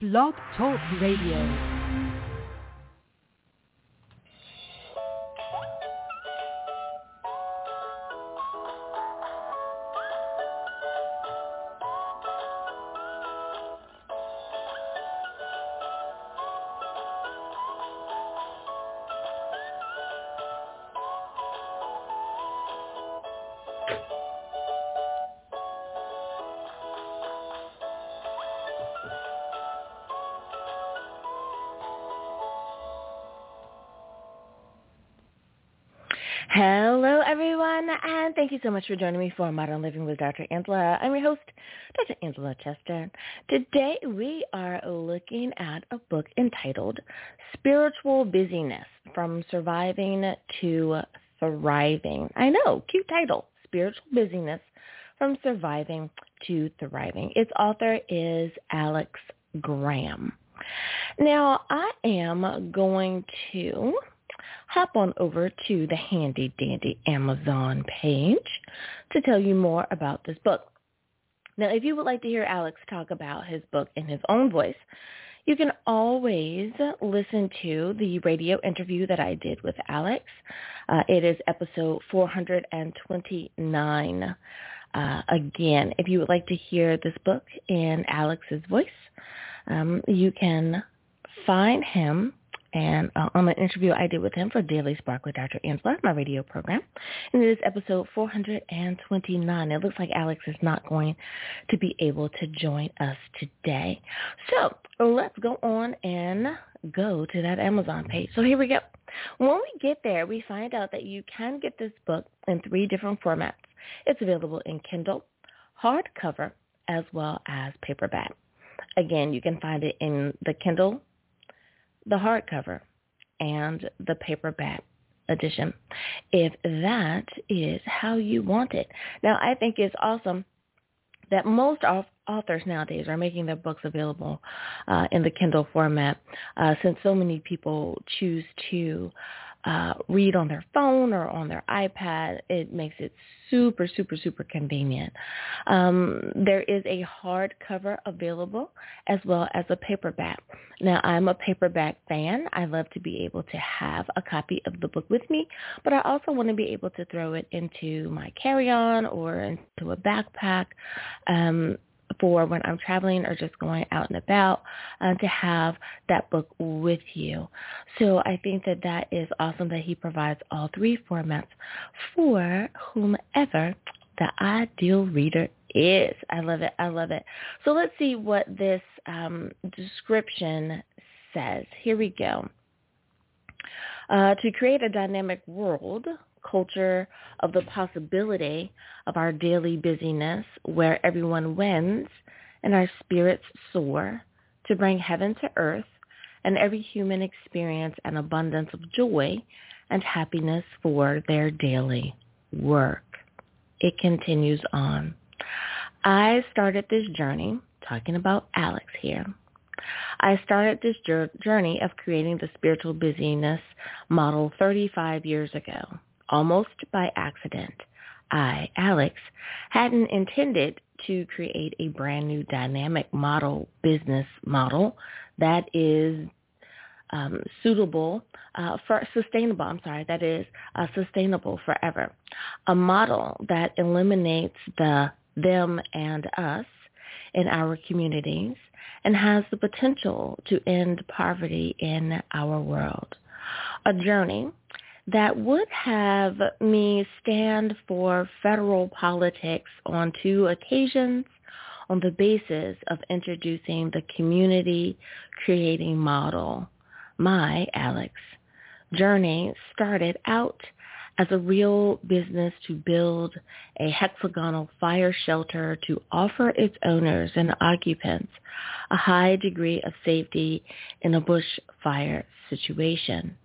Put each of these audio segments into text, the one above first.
Blog Talk Radio. Hello, everyone, and thank you so much for joining me for Modern Living with Dr. Angela. I'm your host, Dr. Angela Chester. Today, we are looking at a book entitled Spiritual Busyness, From Surviving to Thriving. I know, cute title, Spiritual Busyness, From Surviving to Thriving. Its author is Alex Graham. Now, I am going to hop on over to the handy dandy Amazon page to tell you more about this book. Now, if you would like to hear Alex talk about his book in his own voice, you can always listen to the radio interview that I did with Alex. Uh, it is episode 429. Uh, again, if you would like to hear this book in Alex's voice, um, you can find him and uh, on an interview I did with him for Daily Spark with Dr. Angela, my radio program. And it is episode 429. It looks like Alex is not going to be able to join us today. So let's go on and go to that Amazon page. So here we go. When we get there, we find out that you can get this book in three different formats. It's available in Kindle, hardcover, as well as paperback. Again, you can find it in the Kindle the hardcover and the paperback edition if that is how you want it. Now, I think it's awesome that most authors nowadays are making their books available uh, in the Kindle format uh, since so many people choose to uh, read on their phone or on their iPad. It makes it super, super, super convenient. Um, there is a hardcover available as well as a paperback. Now, I'm a paperback fan. I love to be able to have a copy of the book with me, but I also want to be able to throw it into my carry-on or into a backpack. Um, for when I'm traveling or just going out and about uh, to have that book with you. So I think that that is awesome that he provides all three formats for whomever the ideal reader is. I love it. I love it. So let's see what this um, description says. Here we go. Uh, to create a dynamic world, culture of the possibility of our daily busyness where everyone wins and our spirits soar to bring heaven to earth and every human experience an abundance of joy and happiness for their daily work. It continues on. I started this journey, talking about Alex here, I started this journey of creating the spiritual busyness model 35 years ago almost by accident. I, Alex, hadn't intended to create a brand new dynamic model business model that is um, suitable uh, for sustainable. I'm sorry, that is uh, sustainable forever. A model that eliminates the them and us in our communities and has the potential to end poverty in our world. A journey that would have me stand for federal politics on two occasions on the basis of introducing the community creating model. My, Alex, journey started out as a real business to build a hexagonal fire shelter to offer its owners and occupants a high degree of safety in a bushfire situation.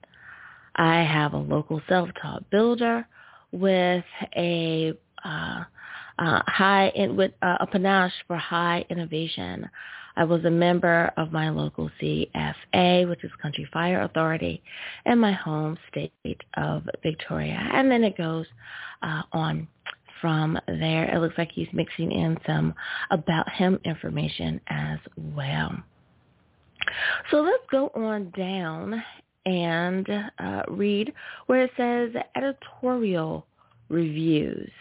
I have a local self-taught builder with a uh, uh, high in, with uh, a panache for high innovation. I was a member of my local CFA, which is Country Fire Authority, in my home state of Victoria. And then it goes uh, on from there. It looks like he's mixing in some about him information as well. So let's go on down and uh, read where it says editorial reviews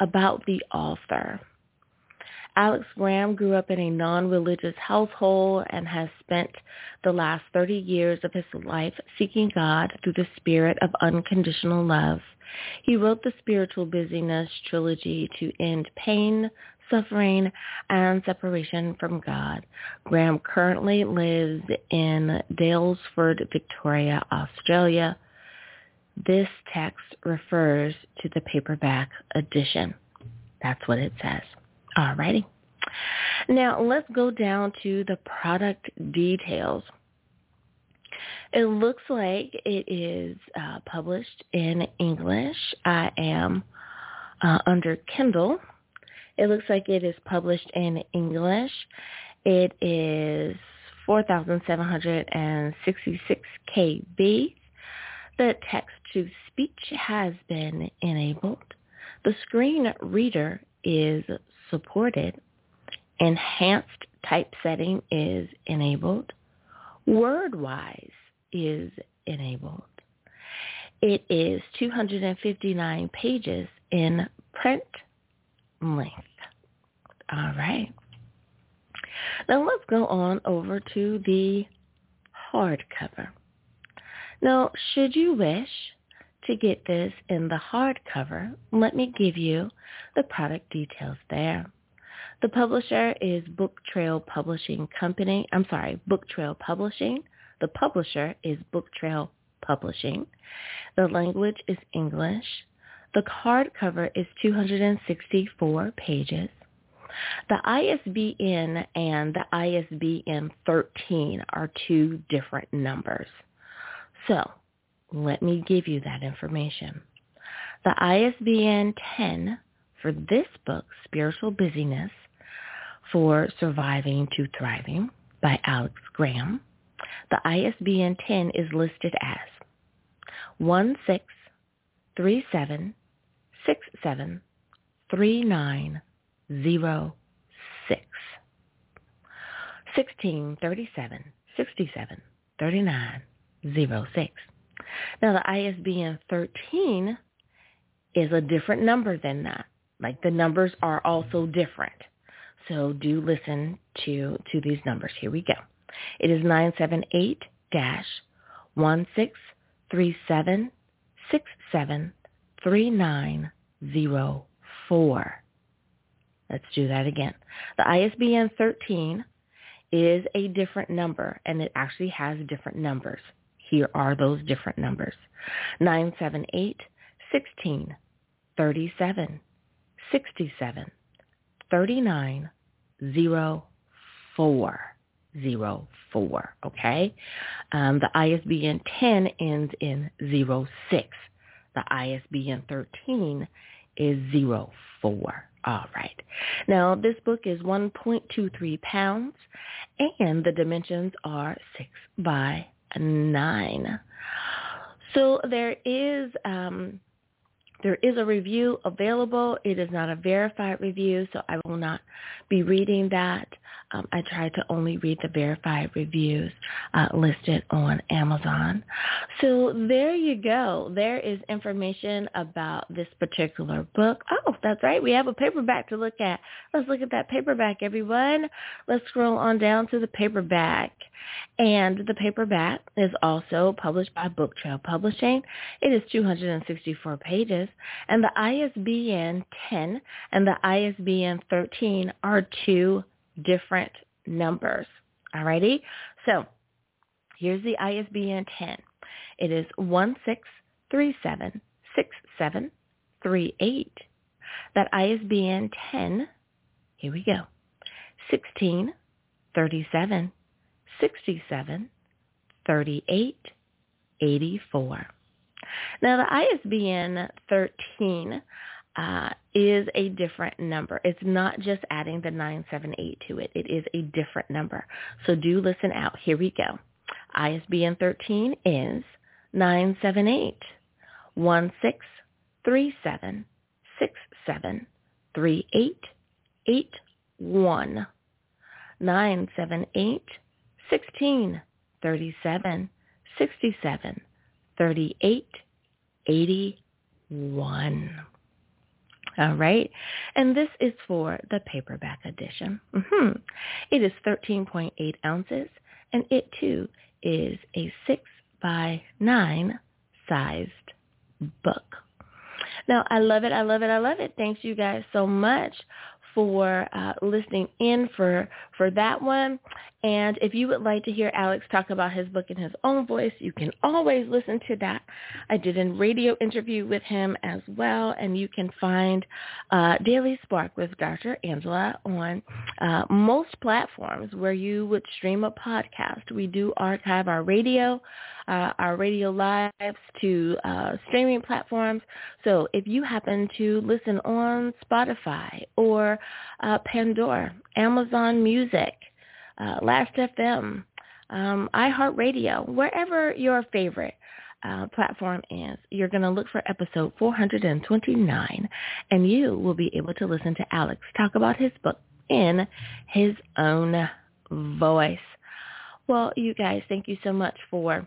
about the author. Alex Graham grew up in a non-religious household and has spent the last 30 years of his life seeking God through the spirit of unconditional love. He wrote the Spiritual Busyness trilogy to end pain, suffering, and separation from God. Graham currently lives in Daylesford, Victoria, Australia. This text refers to the paperback edition. That's what it says. Alrighty. Now let's go down to the product details. It looks like it is uh, published in English. I am uh, under Kindle. It looks like it is published in English. It is 4,766 KB. The text-to-speech has been enabled. The screen reader is supported. Enhanced typesetting is enabled. WordWise is enabled. It is 259 pages in print length. All right. Now let's go on over to the hardcover. Now, should you wish to get this in the hardcover, let me give you the product details there. The publisher is Book Trail Publishing Company. I'm sorry, Book Trail Publishing. The publisher is Book Trail Publishing. The language is English. The hardcover is 264 pages. The ISBN and the ISBN 13 are two different numbers. So let me give you that information. The ISBN 10 for this book, Spiritual Busyness, for Surviving to Thriving by Alex Graham, the ISBN 10 is listed as 1637673906. 1637 67 39 06. Now the ISBN 13 is a different number than that. Like the numbers are also different. So do listen to, to these numbers. Here we go. It is 978 dash 3904. Let's do that again. The ISBN 13 is a different number, and it actually has different numbers. Here are those different numbers. 978 16 37 67 39 04 04, okay? Um, the ISBN 10 ends in 06. The ISBN 13 is 04. All right. Now, this book is 1.23 pounds, and the dimensions are 6 by 9. So there is um, there is a review available. It is not a verified review, so I will not be reading that. Um, I try to only read the verified reviews uh, listed on Amazon. So there you go. There is information about this particular book. Oh, that's right. We have a paperback to look at. Let's look at that paperback, everyone. Let's scroll on down to the paperback. And the paperback is also published by Book Trail Publishing. It is 264 pages. And the ISBN 10 and the ISBN 13 are two different numbers. Alrighty? So here's the ISBN 10. It is 16376738. That ISBN 10, here we go, 16 37 67 38 84. Now the ISBN 13 uh, is a different number. It's not just adding the 978 to it. It is a different number. So do listen out. Here we go. ISBN 13 is 978 1637 978 16 37 67 38 81. All right. And this is for the paperback edition. Mm-hmm. It is 13.8 ounces, and it too is a 6 by 9 sized book. Now, I love it. I love it. I love it. Thanks you guys so much for uh, listening in for for that one. And if you would like to hear Alex talk about his book in his own voice, you can always listen to that. I did a radio interview with him as well, and you can find uh, Daily Spark with Dr. Angela on uh, most platforms where you would stream a podcast. We do archive our radio, uh, our radio lives to uh, streaming platforms. So if you happen to listen on Spotify or uh, Pandora, Amazon Music, uh, Last FM, um, iHeartRadio, wherever your favorite uh, platform is, you're going to look for episode 429, and you will be able to listen to Alex talk about his book in his own voice. Well, you guys, thank you so much for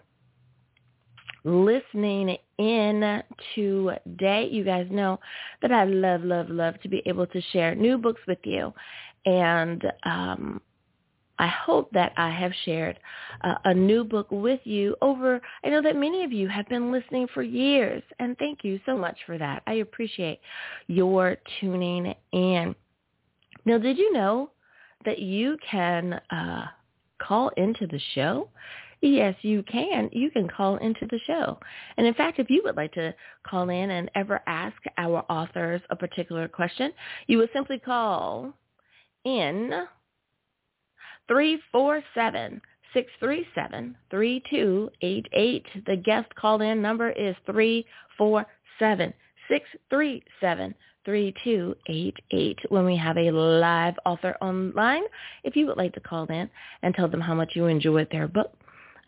listening in today. You guys know that I love, love, love to be able to share new books with you. And um, I hope that I have shared uh, a new book with you over, I know that many of you have been listening for years, and thank you so much for that. I appreciate your tuning in. Now, did you know that you can uh, call into the show? Yes, you can. You can call into the show. And in fact, if you would like to call in and ever ask our authors a particular question, you would simply call in 347 637 3288. The guest call-in number is 347 637 3288 when we have a live author online. If you would like to call in and tell them how much you enjoyed their book,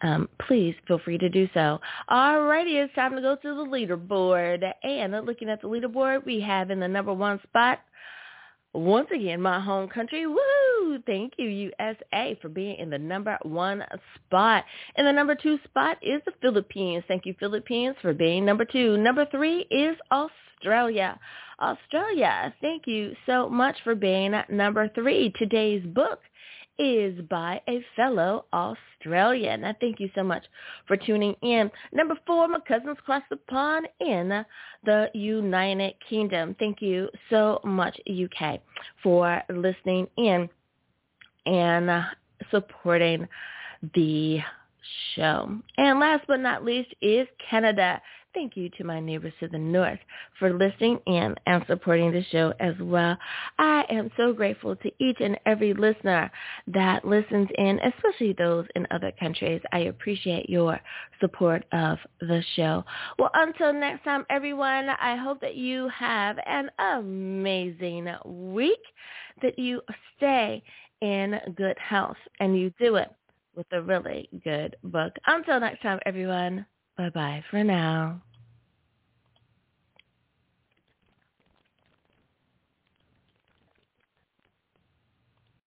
um, please feel free to do so. Alrighty, it's time to go to the leaderboard. And looking at the leaderboard, we have in the number one spot once again, my home country. Woo! Thank you, USA, for being in the number one spot. And the number two spot is the Philippines. Thank you, Philippines, for being number two. Number three is Australia. Australia, thank you so much for being number three. Today's book is by a fellow Australian. I thank you so much for tuning in. Number four, my cousins across the pond in the United Kingdom. Thank you so much, UK, for listening in and supporting the show. And last but not least is Canada. Thank you to my neighbors to the north for listening in and supporting the show as well. I am so grateful to each and every listener that listens in, especially those in other countries. I appreciate your support of the show. Well, until next time, everyone, I hope that you have an amazing week, that you stay in good health, and you do it with a really good book. Until next time, everyone. Bye-bye for now.